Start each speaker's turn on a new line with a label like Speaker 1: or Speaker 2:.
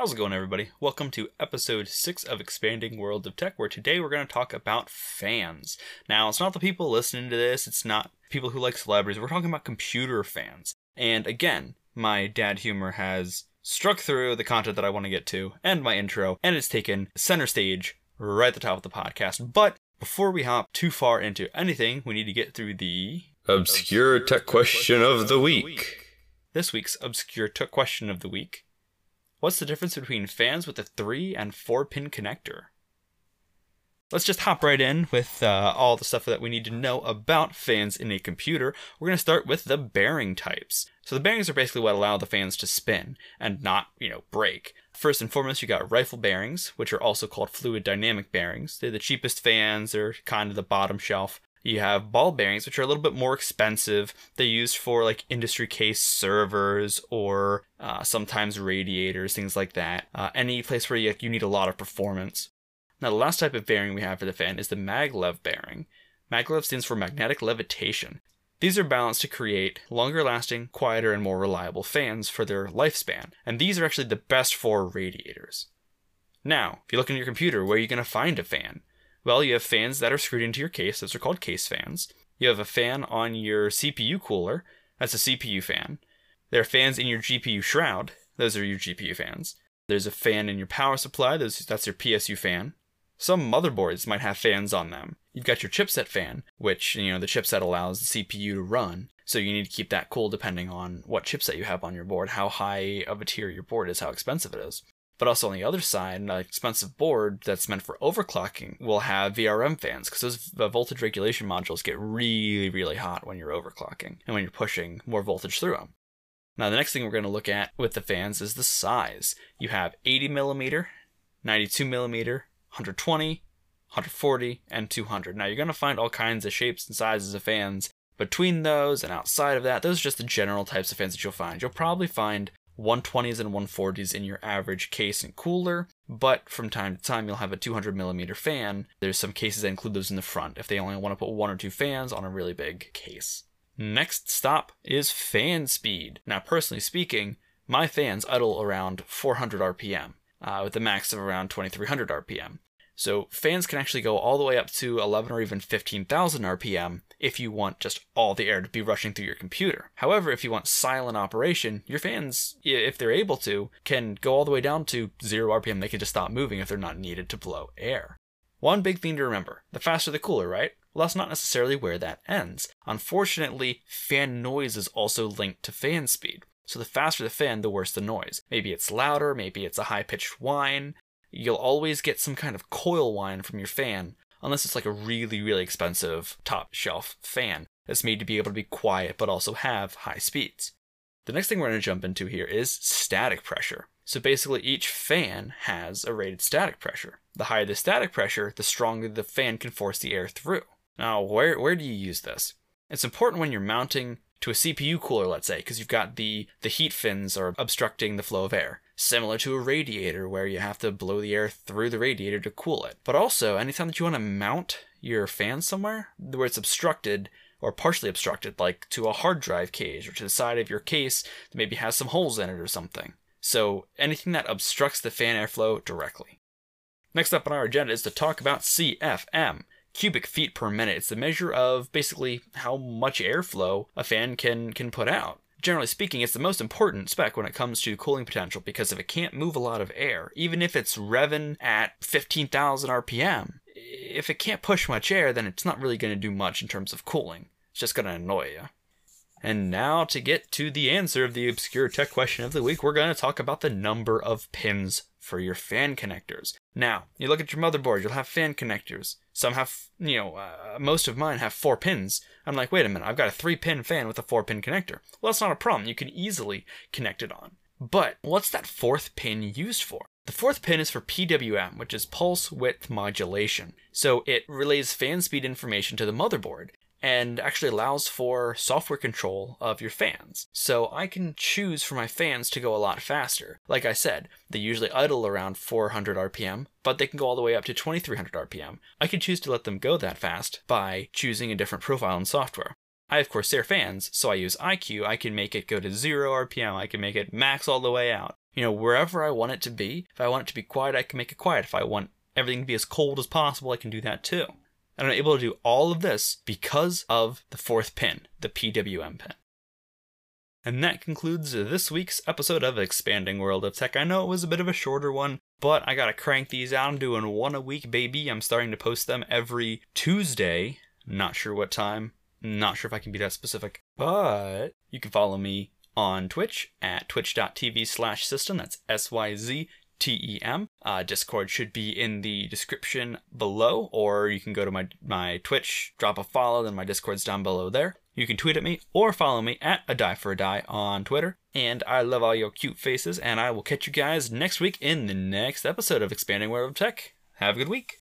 Speaker 1: How's it going, everybody? Welcome to episode 6 of Expanding World of Tech, where today we're going to talk about fans. Now, it's not the people listening to this, it's not people who like celebrities, we're talking about computer fans. And again, my dad humor has struck through the content that I want to get to and my intro, and it's taken center stage right at the top of the podcast. But before we hop too far into anything, we need to get through the
Speaker 2: Obscure tech question of the week.
Speaker 1: this week's obscure tech question of the week. What's the difference between fans with a 3 and 4 pin connector? Let's just hop right in with uh, all the stuff that we need to know about fans in a computer. We're going to start with the bearing types. So the bearings are basically what allow the fans to spin and not, you know, break. First and foremost, you got rifle bearings, which are also called fluid dynamic bearings. They're the cheapest fans, they're kind of the bottom shelf. You have ball bearings, which are a little bit more expensive. They're used for like industry case servers or uh, sometimes radiators, things like that. Uh, any place where you, you need a lot of performance. Now, the last type of bearing we have for the fan is the maglev bearing. Maglev stands for magnetic levitation. These are balanced to create longer lasting, quieter, and more reliable fans for their lifespan, and these are actually the best for radiators. Now, if you look in your computer, where are you going to find a fan? Well, you have fans that are screwed into your case, those are called case fans. You have a fan on your CPU cooler, that's a CPU fan. There are fans in your GPU shroud, those are your GPU fans. There's a fan in your power supply, those, that's your PSU fan. Some motherboards might have fans on them. You've got your chipset fan, which, you know, the chipset allows the CPU to run. So you need to keep that cool depending on what chipset you have on your board, how high of a tier your board is, how expensive it is. But also on the other side, an expensive board that's meant for overclocking will have VRM fans because those voltage regulation modules get really, really hot when you're overclocking and when you're pushing more voltage through them. Now, the next thing we're going to look at with the fans is the size. You have 80 millimeter, 92 millimeter, 120, 140, and 200. Now, you're going to find all kinds of shapes and sizes of fans between those and outside of that. Those are just the general types of fans that you'll find. You'll probably find 120s and 140s in your average case and cooler, but from time to time you'll have a 200 millimeter fan. There's some cases that include those in the front if they only want to put one or two fans on a really big case. Next stop is fan speed. Now, personally speaking, my fans idle around 400 RPM, uh, with a max of around 2300 RPM. So fans can actually go all the way up to 11 or even 15,000 RPM if you want just all the air to be rushing through your computer. However, if you want silent operation, your fans, if they're able to, can go all the way down to 0 RPM. They can just stop moving if they're not needed to blow air. One big thing to remember the faster the cooler, right? Well, that's not necessarily where that ends. Unfortunately, fan noise is also linked to fan speed. So the faster the fan, the worse the noise. Maybe it's louder, maybe it's a high pitched whine, you'll always get some kind of coil whine from your fan, unless it's like a really, really expensive top shelf fan that's made to be able to be quiet but also have high speeds. The next thing we're going to jump into here is static pressure. So basically, each fan has a rated static pressure. The higher the static pressure, the stronger the fan can force the air through. Now, where, where do you use this? It's important when you're mounting to a CPU cooler, let's say, because you've got the, the heat fins are obstructing the flow of air. Similar to a radiator where you have to blow the air through the radiator to cool it. But also, anytime that you want to mount your fan somewhere where it's obstructed or partially obstructed, like to a hard drive cage or to the side of your case that maybe has some holes in it or something. So anything that obstructs the fan airflow directly. Next up on our agenda is to talk about CFM cubic feet per minute. It's the measure of basically how much airflow a fan can can put out. Generally speaking, it's the most important spec when it comes to cooling potential because if it can't move a lot of air, even if it's revving at 15,000 RPM, if it can't push much air, then it's not really going to do much in terms of cooling. It's just going to annoy you. And now, to get to the answer of the obscure tech question of the week, we're going to talk about the number of pins for your fan connectors. Now, you look at your motherboard, you'll have fan connectors. Some have, you know, uh, most of mine have four pins. I'm like, wait a minute, I've got a three pin fan with a four pin connector. Well, that's not a problem. You can easily connect it on. But what's that fourth pin used for? The fourth pin is for PWM, which is pulse width modulation. So it relays fan speed information to the motherboard and actually allows for software control of your fans. So I can choose for my fans to go a lot faster. Like I said, they usually idle around 400 RPM, but they can go all the way up to 2300 RPM. I can choose to let them go that fast by choosing a different profile in software. I have Corsair fans, so I use iCUE. I can make it go to 0 RPM, I can make it max all the way out. You know, wherever I want it to be, if I want it to be quiet, I can make it quiet. If I want everything to be as cold as possible, I can do that too. And I'm able to do all of this because of the fourth pin, the PWM pin. And that concludes this week's episode of Expanding World of Tech. I know it was a bit of a shorter one, but I gotta crank these out. I'm doing one a week, baby. I'm starting to post them every Tuesday. Not sure what time. Not sure if I can be that specific. But you can follow me on Twitch at twitch.tv slash syztem. That's S Y Z T E M. Uh, Discord should be in the description below, or you can go to my, my Twitch, drop a follow, then my Discord's down below there. You can tweet at me or follow me at a die for a die on Twitter. And I love all your cute faces, and I will catch you guys next week in the next episode of Expanding World of Tech. Have a good week.